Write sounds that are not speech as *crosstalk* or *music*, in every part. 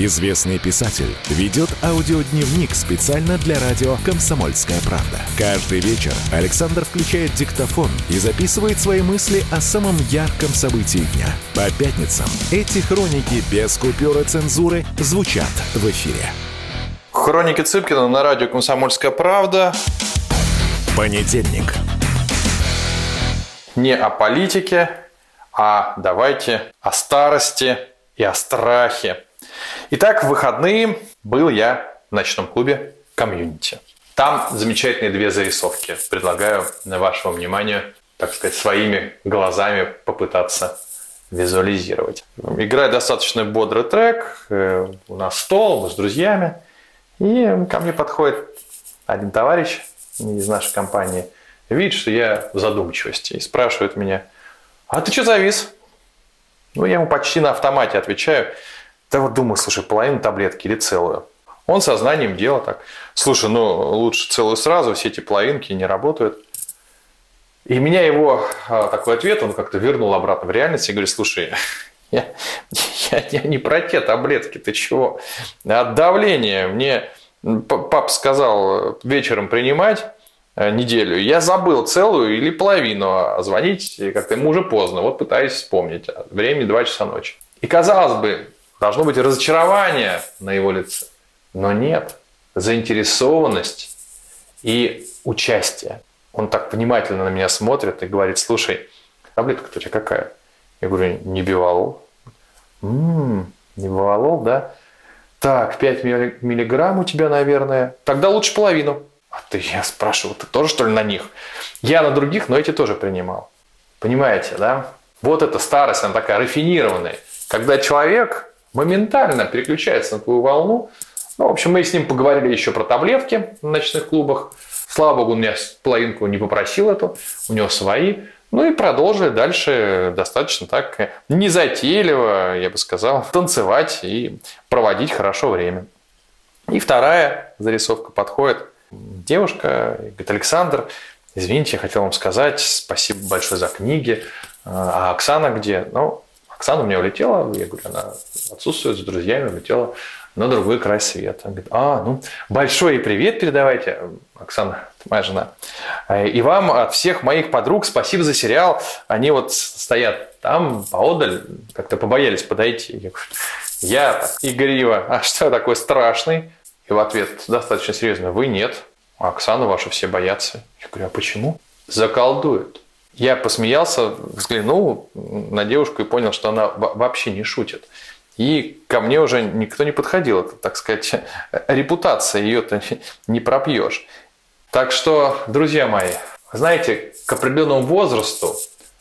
Известный писатель ведет аудиодневник специально для радио «Комсомольская правда». Каждый вечер Александр включает диктофон и записывает свои мысли о самом ярком событии дня. По пятницам эти хроники без купюра цензуры звучат в эфире. Хроники Цыпкина на радио «Комсомольская правда». Понедельник. Не о политике, а давайте о старости и о страхе. Итак, в выходные был я в ночном клубе «Комьюнити». Там замечательные две зарисовки. Предлагаю на вашему вниманию, так сказать, своими глазами попытаться визуализировать. Играет достаточно бодрый трек. э, У нас стол, мы с друзьями. И ко мне подходит один товарищ из нашей компании. Видит, что я в задумчивости. И спрашивает меня, а ты что завис? Ну, я ему почти на автомате отвечаю. Да вот думаю, слушай, половину таблетки или целую. Он сознанием дела так. Слушай, ну лучше целую сразу, все эти половинки не работают. И меня его а, такой ответ, он как-то вернул обратно в реальность и говорит, слушай, *laughs* я, я, я не про те таблетки, ты чего? От давления мне папа сказал вечером принимать э, неделю. Я забыл целую или половину, а звонить как-то ему уже поздно. Вот пытаюсь вспомнить. Времени 2 часа ночи. И казалось бы, должно быть разочарование на его лице. Но нет. Заинтересованность и участие. Он так внимательно на меня смотрит и говорит, слушай, таблетка-то у тебя какая? Я говорю, не бивалол. М-м, не бивалол, да? Так, 5 миллиграмм у тебя, наверное. Тогда лучше половину. А ты, я спрашиваю, ты тоже, что ли, на них? Я на других, но эти тоже принимал. Понимаете, да? Вот эта старость, она такая рафинированная. Когда человек моментально переключается на твою волну. Ну, в общем, мы с ним поговорили еще про таблетки в ночных клубах. Слава богу, он меня половинку не попросил эту, у него свои. Ну и продолжили дальше достаточно так незатейливо, я бы сказал, танцевать и проводить хорошо время. И вторая зарисовка подходит. Девушка говорит, Александр, извините, я хотел вам сказать, спасибо большое за книги. А Оксана где? Ну, Оксана у меня улетела, я говорю, она отсутствует с друзьями, улетела на другой край света. Она говорит, а, ну, большой привет передавайте, Оксана, моя жена. И вам от всех моих подруг спасибо за сериал. Они вот стоят там, поодаль, как-то побоялись подойти. Я говорю, я так, игриво, а что такой страшный? И в ответ достаточно серьезно, вы нет, а Оксану вашу все боятся. Я говорю, а почему? Заколдуют. Я посмеялся, взглянул на девушку и понял, что она вообще не шутит. И ко мне уже никто не подходил. Это, так сказать, *laughs* репутация ее-то *laughs* не пропьешь. Так что, друзья мои, знаете, к определенному возрасту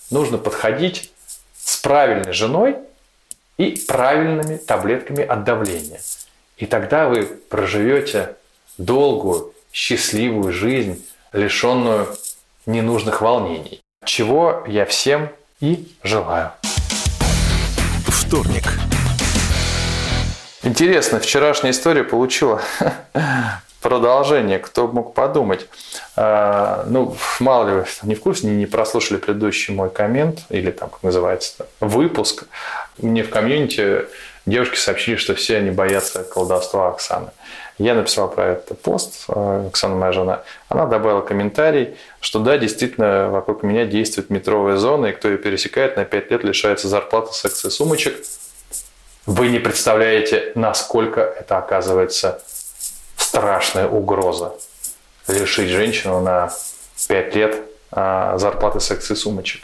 нужно подходить с правильной женой и правильными таблетками от давления. И тогда вы проживете долгую, счастливую жизнь, лишенную ненужных волнений. Чего я всем и желаю. Вторник. Интересно, вчерашняя история получила *laughs* продолжение, кто мог подумать. А, ну, мало ли вы не в курсе, не прослушали предыдущий мой коммент, или там, как называется, выпуск. Мне в комьюнити девушки сообщили, что все они боятся колдовства Оксаны. Я написал про это пост, а, Оксана моя жена. Она добавила комментарий, что да, действительно, вокруг меня действует метровая зона, и кто ее пересекает, на 5 лет лишается зарплаты секции сумочек. Вы не представляете, насколько это оказывается страшная угроза. Лишить женщину на 5 лет а, зарплаты секции сумочек.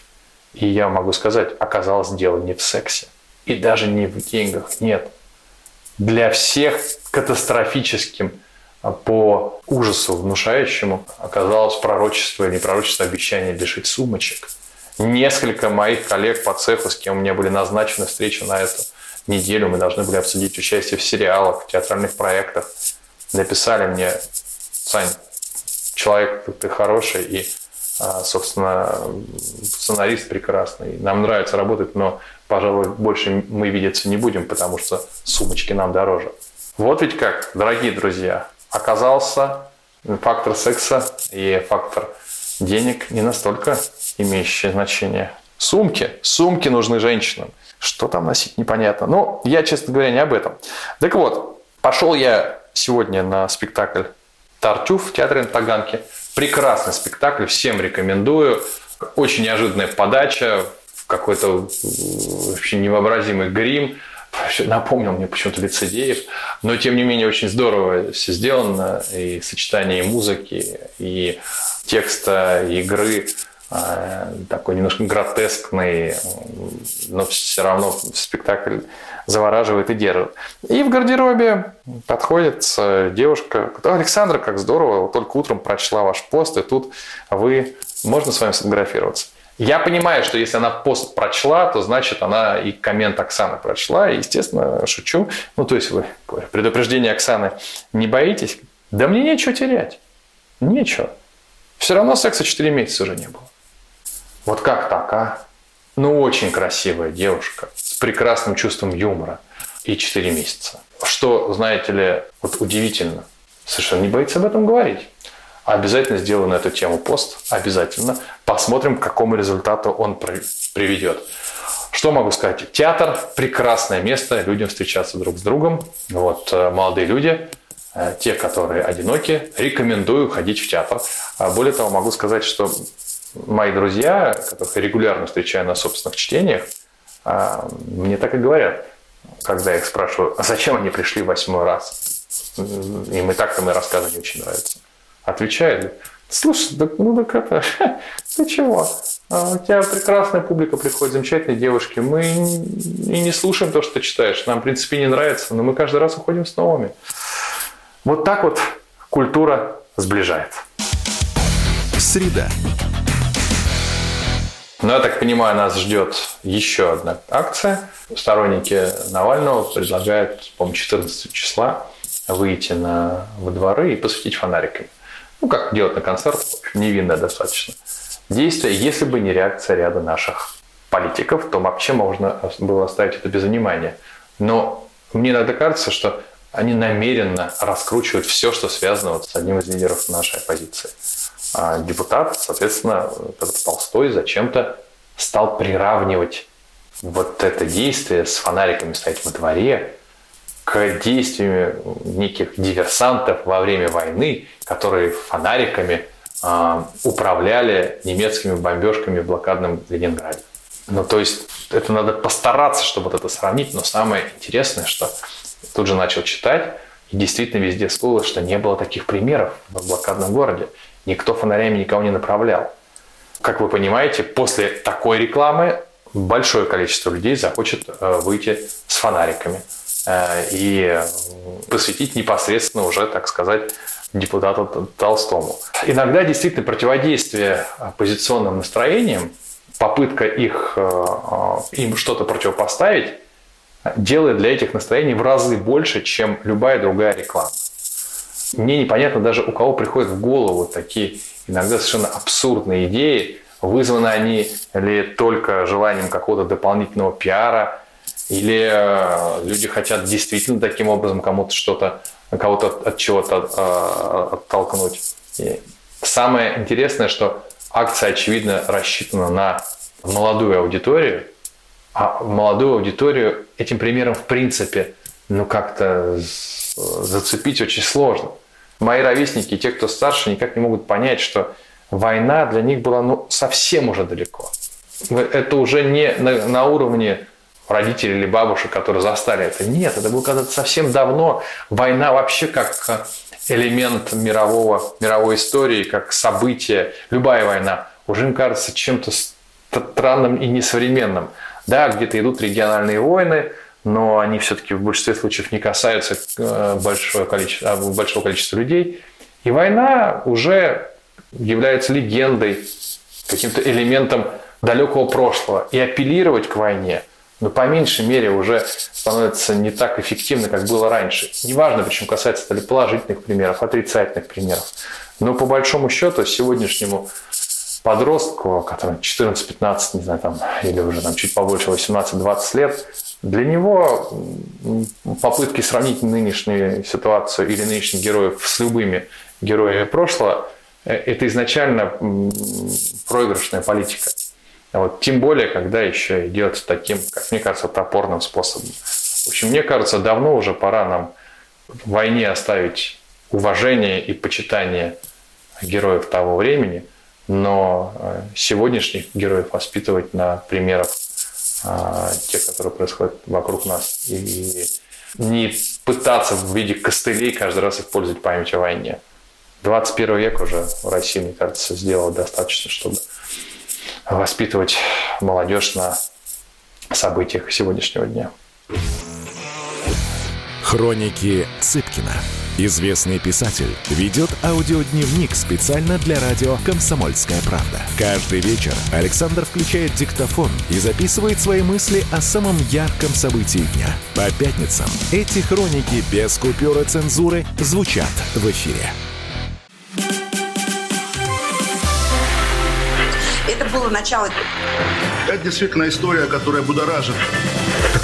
И я могу сказать, оказалось дело не в сексе. И даже не в деньгах. Нет. Для всех катастрофическим а, по ужасу внушающему оказалось пророчество или пророчество обещания лишить сумочек. Несколько моих коллег по цеху, с кем у меня были назначены встречи на эту неделю, мы должны были обсудить участие в сериалах, в театральных проектах, написали мне, Сань, человек ты хороший и, собственно, сценарист прекрасный, нам нравится работать, но пожалуй, больше мы видеться не будем, потому что сумочки нам дороже. Вот ведь как, дорогие друзья, оказался фактор секса и фактор денег не настолько имеющие значение. Сумки. Сумки нужны женщинам. Что там носить, непонятно. Но я, честно говоря, не об этом. Так вот, пошел я сегодня на спектакль «Тартюф» в театре на Таганке. Прекрасный спектакль, всем рекомендую. Очень неожиданная подача, какой-то вообще невообразимый грим. Напомнил мне почему-то лицедеев. Но, тем не менее, очень здорово все сделано. И сочетание музыки, и текста, и игры такой немножко гротескный, но все равно спектакль завораживает и держит. И в гардеробе подходит девушка, Александра, как здорово, только утром прочла ваш пост, и тут вы, можно с вами сфотографироваться? Я понимаю, что если она пост прочла, то значит она и коммент Оксаны прочла. И, естественно, шучу. Ну, то есть вы предупреждение Оксаны не боитесь? Да мне нечего терять. Нечего. Все равно секса 4 месяца уже не было. Вот как так, а? Ну, очень красивая девушка с прекрасным чувством юмора и 4 месяца. Что, знаете ли, вот удивительно, совершенно не боится об этом говорить. Обязательно сделаю на эту тему пост, обязательно. Посмотрим, к какому результату он приведет. Что могу сказать? Театр – прекрасное место, людям встречаться друг с другом. Вот э, молодые люди, э, те, которые одиноки, рекомендую ходить в театр. А более того, могу сказать, что мои друзья, которых я регулярно встречаю на собственных чтениях, а, мне так и говорят, когда я их спрашиваю, а зачем они пришли восьмой раз? Им и так-то мои рассказы не очень нравятся отвечает, слушай, да, ну так это, ты чего? А у тебя прекрасная публика приходит, замечательные девушки. Мы и не слушаем то, что ты читаешь. Нам, в принципе, не нравится, но мы каждый раз уходим с новыми. Вот так вот культура сближает. Среда. Но ну, я так понимаю, нас ждет еще одна акция. Сторонники Навального предлагают, по-моему, 14 числа выйти на, во дворы и посветить фонариками. Ну, как делать на концерт, невинное достаточно. Действие, если бы не реакция ряда наших политиков, то вообще можно было оставить это без внимания. Но мне иногда кажется, что они намеренно раскручивают все, что связано вот с одним из лидеров нашей оппозиции. А депутат, соответственно, этот Толстой зачем-то стал приравнивать вот это действие с фонариками стоять во дворе к действиям неких диверсантов во время войны, которые фонариками э, управляли немецкими бомбежками в блокадном Ленинграде. Ну, то есть это надо постараться, чтобы вот это сравнить, но самое интересное, что тут же начал читать, и действительно везде всплыло, что не было таких примеров в блокадном городе. Никто фонарями никого не направлял. Как вы понимаете, после такой рекламы большое количество людей захочет э, выйти с фонариками. Э, и посвятить непосредственно уже, так сказать, депутату Толстому. Иногда действительно противодействие оппозиционным настроениям, попытка их, э, им что-то противопоставить, делает для этих настроений в разы больше, чем любая другая реклама. Мне непонятно даже, у кого приходят в голову такие иногда совершенно абсурдные идеи, вызваны они ли только желанием какого-то дополнительного пиара, или э, люди хотят действительно таким образом кому-то что-то, кого-то от чего-то э, оттолкнуть. И самое интересное, что акция, очевидно, рассчитана на молодую аудиторию, а молодую аудиторию этим примером в принципе ну как-то зацепить очень сложно. Мои ровесники, те, кто старше, никак не могут понять, что война для них была ну, совсем уже далеко. Это уже не на, на уровне родителей или бабушек, которые застали это. Нет, это было когда-то совсем давно. Война вообще как элемент мирового, мировой истории, как событие, любая война, уже им кажется чем-то странным и несовременным. Да, где-то идут региональные войны, но они все-таки в большинстве случаев не касаются э, большого количества, большого количества людей. И война уже является легендой, каким-то элементом далекого прошлого. И апеллировать к войне – но по меньшей мере уже становится не так эффективно, как было раньше. Неважно, причем касается это ли положительных примеров, отрицательных примеров. Но по большому счету сегодняшнему подростку, который 14-15, не знаю, там, или уже там чуть побольше, 18-20 лет, для него попытки сравнить нынешнюю ситуацию или нынешних героев с любыми героями прошлого э, – это изначально проигрышная политика. Вот, тем более, когда еще идет таким, как мне кажется, топорным способом. В общем, мне кажется, давно уже пора нам в войне оставить уважение и почитание героев того времени, но э, сегодняшних героев воспитывать на примерах а, тех, которые происходят вокруг нас, и не пытаться в виде костылей каждый раз использовать память о войне. 21 век уже в России, мне кажется, сделал достаточно, чтобы воспитывать молодежь на событиях сегодняшнего дня. Хроники Цыпкина. Известный писатель ведет аудиодневник специально для радио «Комсомольская правда». Каждый вечер Александр включает диктофон и записывает свои мысли о самом ярком событии дня. По пятницам эти хроники без купюры цензуры звучат в эфире. Это было начало. Это действительно история, которая будоражит.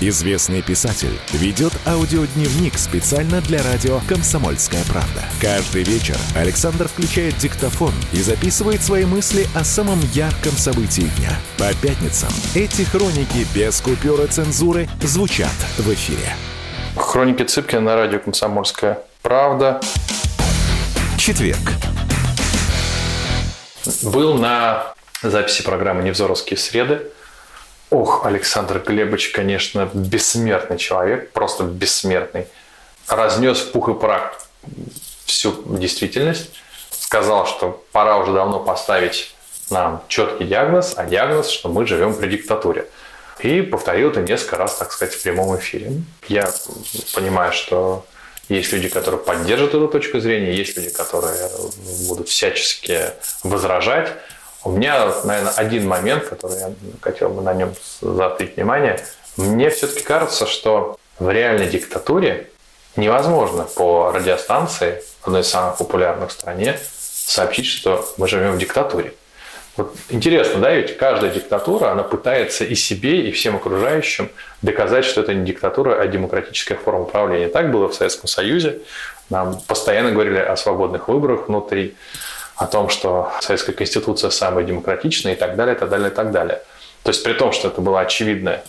Известный писатель ведет аудиодневник специально для радио «Комсомольская правда». Каждый вечер Александр включает диктофон и записывает свои мысли о самом ярком событии дня. По пятницам эти хроники без купюры цензуры звучат в эфире. Хроники Цыпкина на радио «Комсомольская правда». Четверг. Был на записи программы «Невзоровские среды» Ох, Александр Глебович, конечно, бессмертный человек, просто бессмертный. Разнес в пух и прах всю действительность. Сказал, что пора уже давно поставить нам четкий диагноз, а диагноз, что мы живем при диктатуре. И повторил это несколько раз, так сказать, в прямом эфире. Я понимаю, что есть люди, которые поддержат эту точку зрения, есть люди, которые будут всячески возражать. У меня, наверное, один момент, который я хотел бы на нем заострить внимание. Мне все-таки кажется, что в реальной диктатуре невозможно по радиостанции, одной из самых популярных в стране, сообщить, что мы живем в диктатуре. Вот интересно, да, ведь каждая диктатура, она пытается и себе, и всем окружающим доказать, что это не диктатура, а демократическая форма управления. Так было в Советском Союзе. Нам постоянно говорили о свободных выборах внутри о том, что Советская Конституция самая демократичная и так далее, и так далее, и так далее. То есть при том, что это была очевидная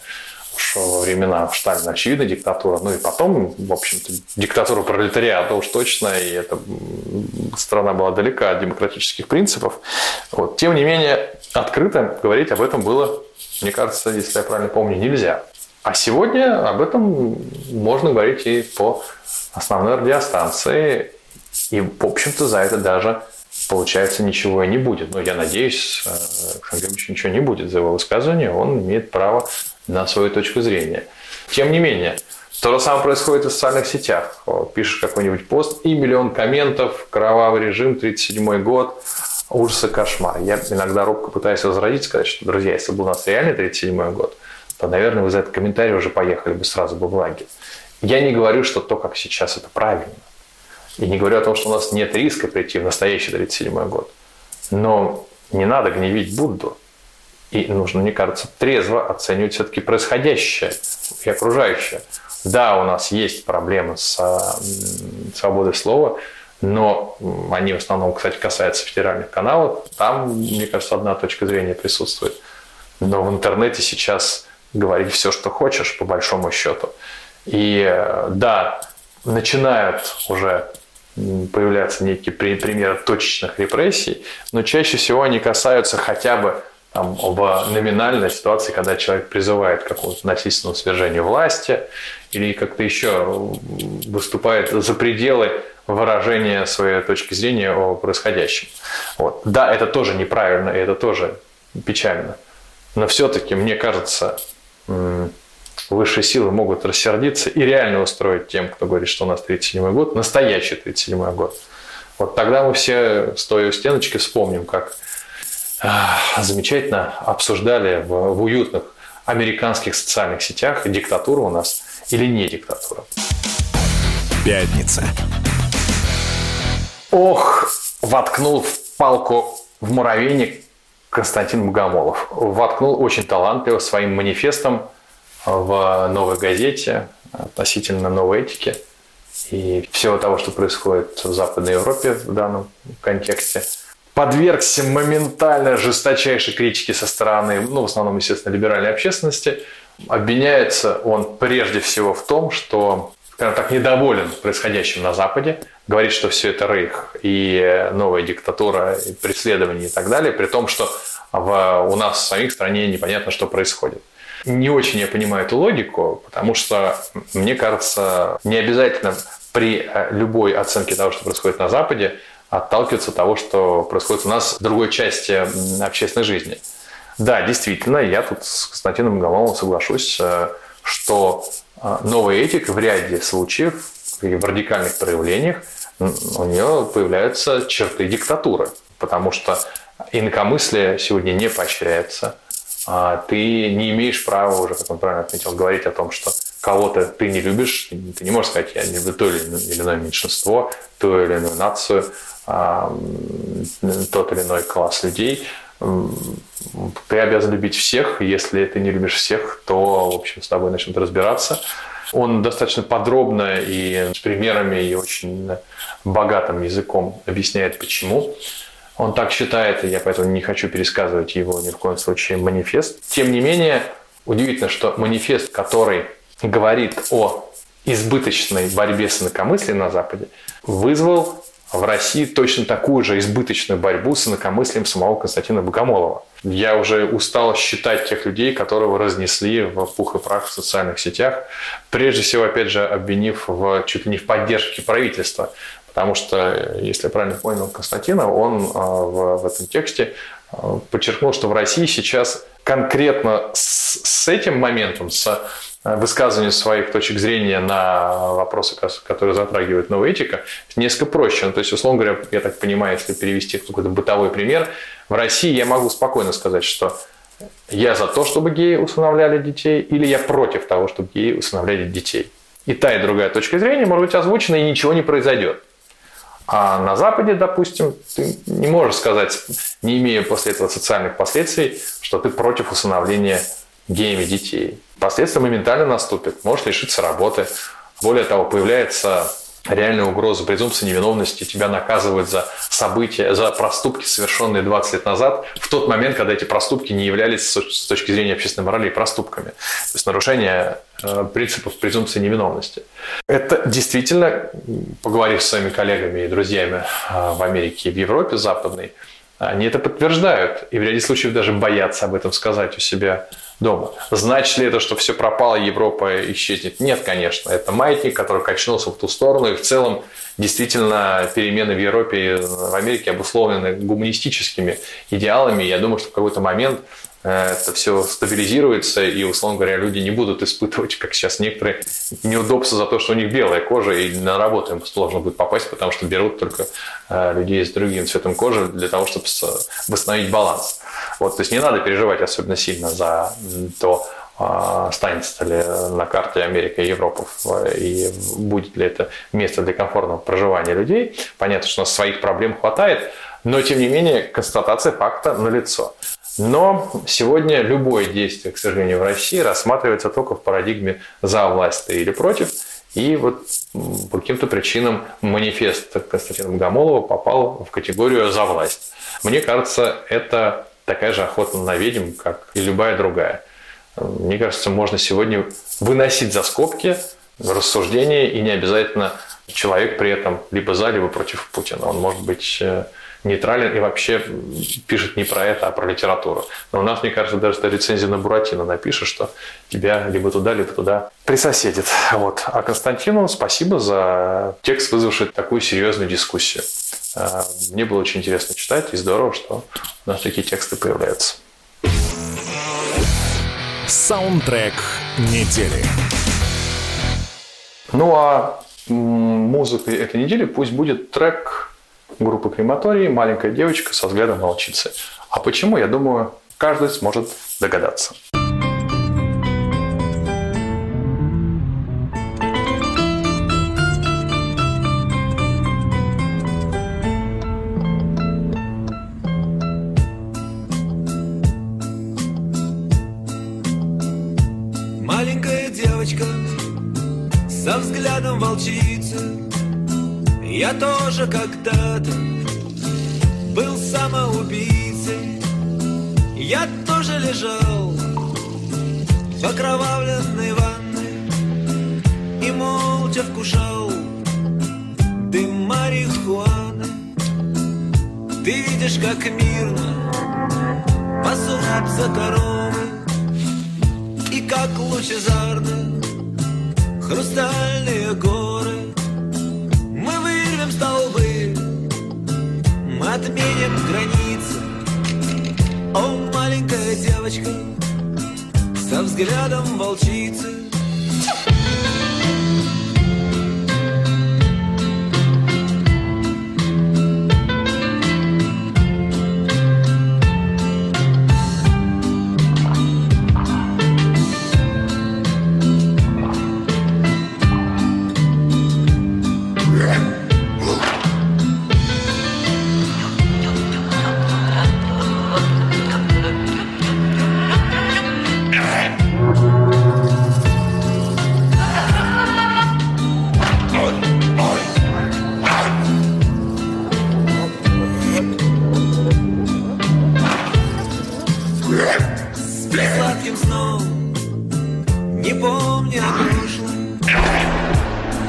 уж во времена Сталина очевидная диктатура, ну и потом, в общем-то, диктатура пролетариата уж точно, и эта страна была далека от демократических принципов. Вот. Тем не менее, открыто говорить об этом было, мне кажется, если я правильно помню, нельзя. А сегодня об этом можно говорить и по основной радиостанции, и, в общем-то, за это даже получается, ничего и не будет. Но я надеюсь, э, Александр Григорьевич ничего не будет за его высказывание, он имеет право на свою точку зрения. Тем не менее, то же самое происходит и в социальных сетях. Пишешь какой-нибудь пост, и миллион комментов, кровавый режим, 37 год, ужасы, кошмар. Я иногда робко пытаюсь возразить, сказать, что, друзья, если бы у нас реально 37 год, то, наверное, вы за этот комментарий уже поехали бы сразу бы в лагерь. Я не говорю, что то, как сейчас, это правильно. И не говорю о том, что у нас нет риска прийти в настоящий 37 год. Но не надо гневить Будду. И нужно, мне кажется, трезво оценивать все-таки происходящее и окружающее. Да, у нас есть проблемы с свободой слова, но они в основном, кстати, касаются федеральных каналов. Там, мне кажется, одна точка зрения присутствует. Но в интернете сейчас говорить все, что хочешь, по большому счету. И э, да, начинают уже появляются некие примеры точечных репрессий, но чаще всего они касаются хотя бы там, в номинальной ситуации, когда человек призывает к какому-то насильственному свержению власти или как-то еще выступает за пределы выражения своей точки зрения о происходящем. Вот. Да, это тоже неправильно, и это тоже печально. Но все-таки, мне кажется, высшие силы могут рассердиться и реально устроить тем, кто говорит, что у нас 37 год, настоящий 37 год. Вот тогда мы все, стоя у стеночки, вспомним, как замечательно обсуждали в, в уютных американских социальных сетях, диктатура у нас или не диктатура. Пятница. Ох, воткнул в палку в муравейник Константин Богомолов. Воткнул очень талантливо своим манифестом в новой газете относительно новой этики и всего того, что происходит в Западной Европе в данном контексте – подвергся моментально жесточайшей критике со стороны, ну, в основном, естественно, либеральной общественности. Обвиняется он прежде всего в том, что, скажем так, недоволен происходящим на Западе, говорит, что все это рейх и новая диктатура, и преследование и так далее, при том, что в, у нас в своей стране непонятно, что происходит. Не очень я понимаю эту логику, потому что, мне кажется, не обязательно при э, любой оценке того, что происходит на Западе, отталкиваться от того, что происходит у нас в другой части общественной жизни. Да, действительно, я тут с Константином Голововым соглашусь, э, что э, новая этика в ряде случаев и в радикальных проявлениях у нее появляются черты диктатуры, потому что инакомыслие сегодня не поощряется. А ты не имеешь права уже, как он правильно отметил, говорить о том, что кого-то ты не любишь, ты не можешь сказать, я не люблю то или иное меньшинство, ту или иную нацию, тот или иной класс людей, ты обязан любить всех. Если ты не любишь всех, то, в общем, с тобой начнут разбираться. Он достаточно подробно и с примерами, и очень богатым языком объясняет, почему. Он так считает, и я поэтому не хочу пересказывать его ни в коем случае манифест. Тем не менее, удивительно, что манифест, который говорит о избыточной борьбе с инакомыслием на Западе, вызвал в России точно такую же избыточную борьбу с инакомыслием самого Константина Богомолова. Я уже устал считать тех людей, которого разнесли в пух и прах в социальных сетях, прежде всего, опять же, обвинив в, чуть ли не в поддержке правительства. Потому что, если я правильно понял Константина, он а, в, в этом тексте а, подчеркнул, что в России сейчас конкретно с, с этим моментом, с Э, высказыванию своих точек зрения на вопросы, которые затрагивает новая этика, несколько проще. Ну, то есть, условно говоря, я так понимаю, если перевести какой-то бытовой пример, в России я могу спокойно сказать, что я за то, чтобы геи усыновляли детей, или я против того, чтобы геи усыновляли детей. И та, и другая точка зрения может быть озвучена, и ничего не произойдет. А на Западе, допустим, ты не можешь сказать, не имея после этого социальных последствий, что ты против усыновления геями детей. Последствия моментально наступят. Можешь лишиться работы. Более того, появляется реальная угроза презумпции невиновности, тебя наказывают за события, за проступки, совершенные 20 лет назад, в тот момент, когда эти проступки не являлись с точки зрения общественной морали проступками. То есть нарушение э, принципов презумпции невиновности. Это действительно, поговорив с своими коллегами и друзьями э, в Америке и в Европе западной, они это подтверждают и в ряде случаев даже боятся об этом сказать у себя дома. Значит ли это, что все пропало, Европа исчезнет? Нет, конечно. Это маятник, который качнулся в ту сторону. И в целом действительно перемены в Европе и в Америке обусловлены гуманистическими идеалами. Я думаю, что в какой-то момент это все стабилизируется, и, условно говоря, люди не будут испытывать, как сейчас некоторые, неудобства за то, что у них белая кожа, и на работу им сложно будет попасть, потому что берут только э, людей с другим цветом кожи для того, чтобы восстановить баланс. Вот, то есть не надо переживать особенно сильно за то, а, останется ли на карте Америка и Европа, и будет ли это место для комфортного проживания людей. Понятно, что у нас своих проблем хватает, но тем не менее констатация факта налицо. Но сегодня любое действие, к сожалению, в России рассматривается только в парадигме «за власть или против», и вот по каким-то причинам манифест Константина Богомолова попал в категорию «за власть». Мне кажется, это такая же охота на ведьм, как и любая другая. Мне кажется, можно сегодня выносить за скобки рассуждения, и не обязательно человек при этом либо за, либо против Путина. Он может быть э, нейтрален и вообще пишет не про это, а про литературу. Но у нас, мне кажется, даже рецензия на Буратино напишет, что тебя либо туда, либо туда присоседит. Вот. А Константину спасибо за текст, вызвавший такую серьезную дискуссию. Э, мне было очень интересно читать, и здорово, что у нас такие тексты появляются. Саундтрек недели. Ну а музыкой этой недели пусть будет трек группы Крематорий «Маленькая девочка со взглядом волчицы». А почему, я думаю, каждый сможет догадаться. Я тоже когда-то был самоубийцей. Я тоже лежал в окровавленной ванной И молча вкушал дым марихуаны. Ты видишь, как мирно пасутся коровы и как лучезарны хрустальные горы отменим границы. О, маленькая девочка со взглядом волчицы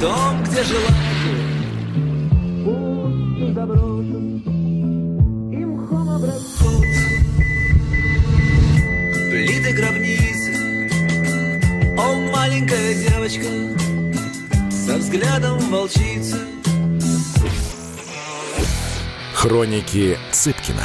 Дом, где жила ты, пусть заброшен И мхом обрастут плиты гробницы. О, маленькая девочка со взглядом волчицы Хроники Цыпкина.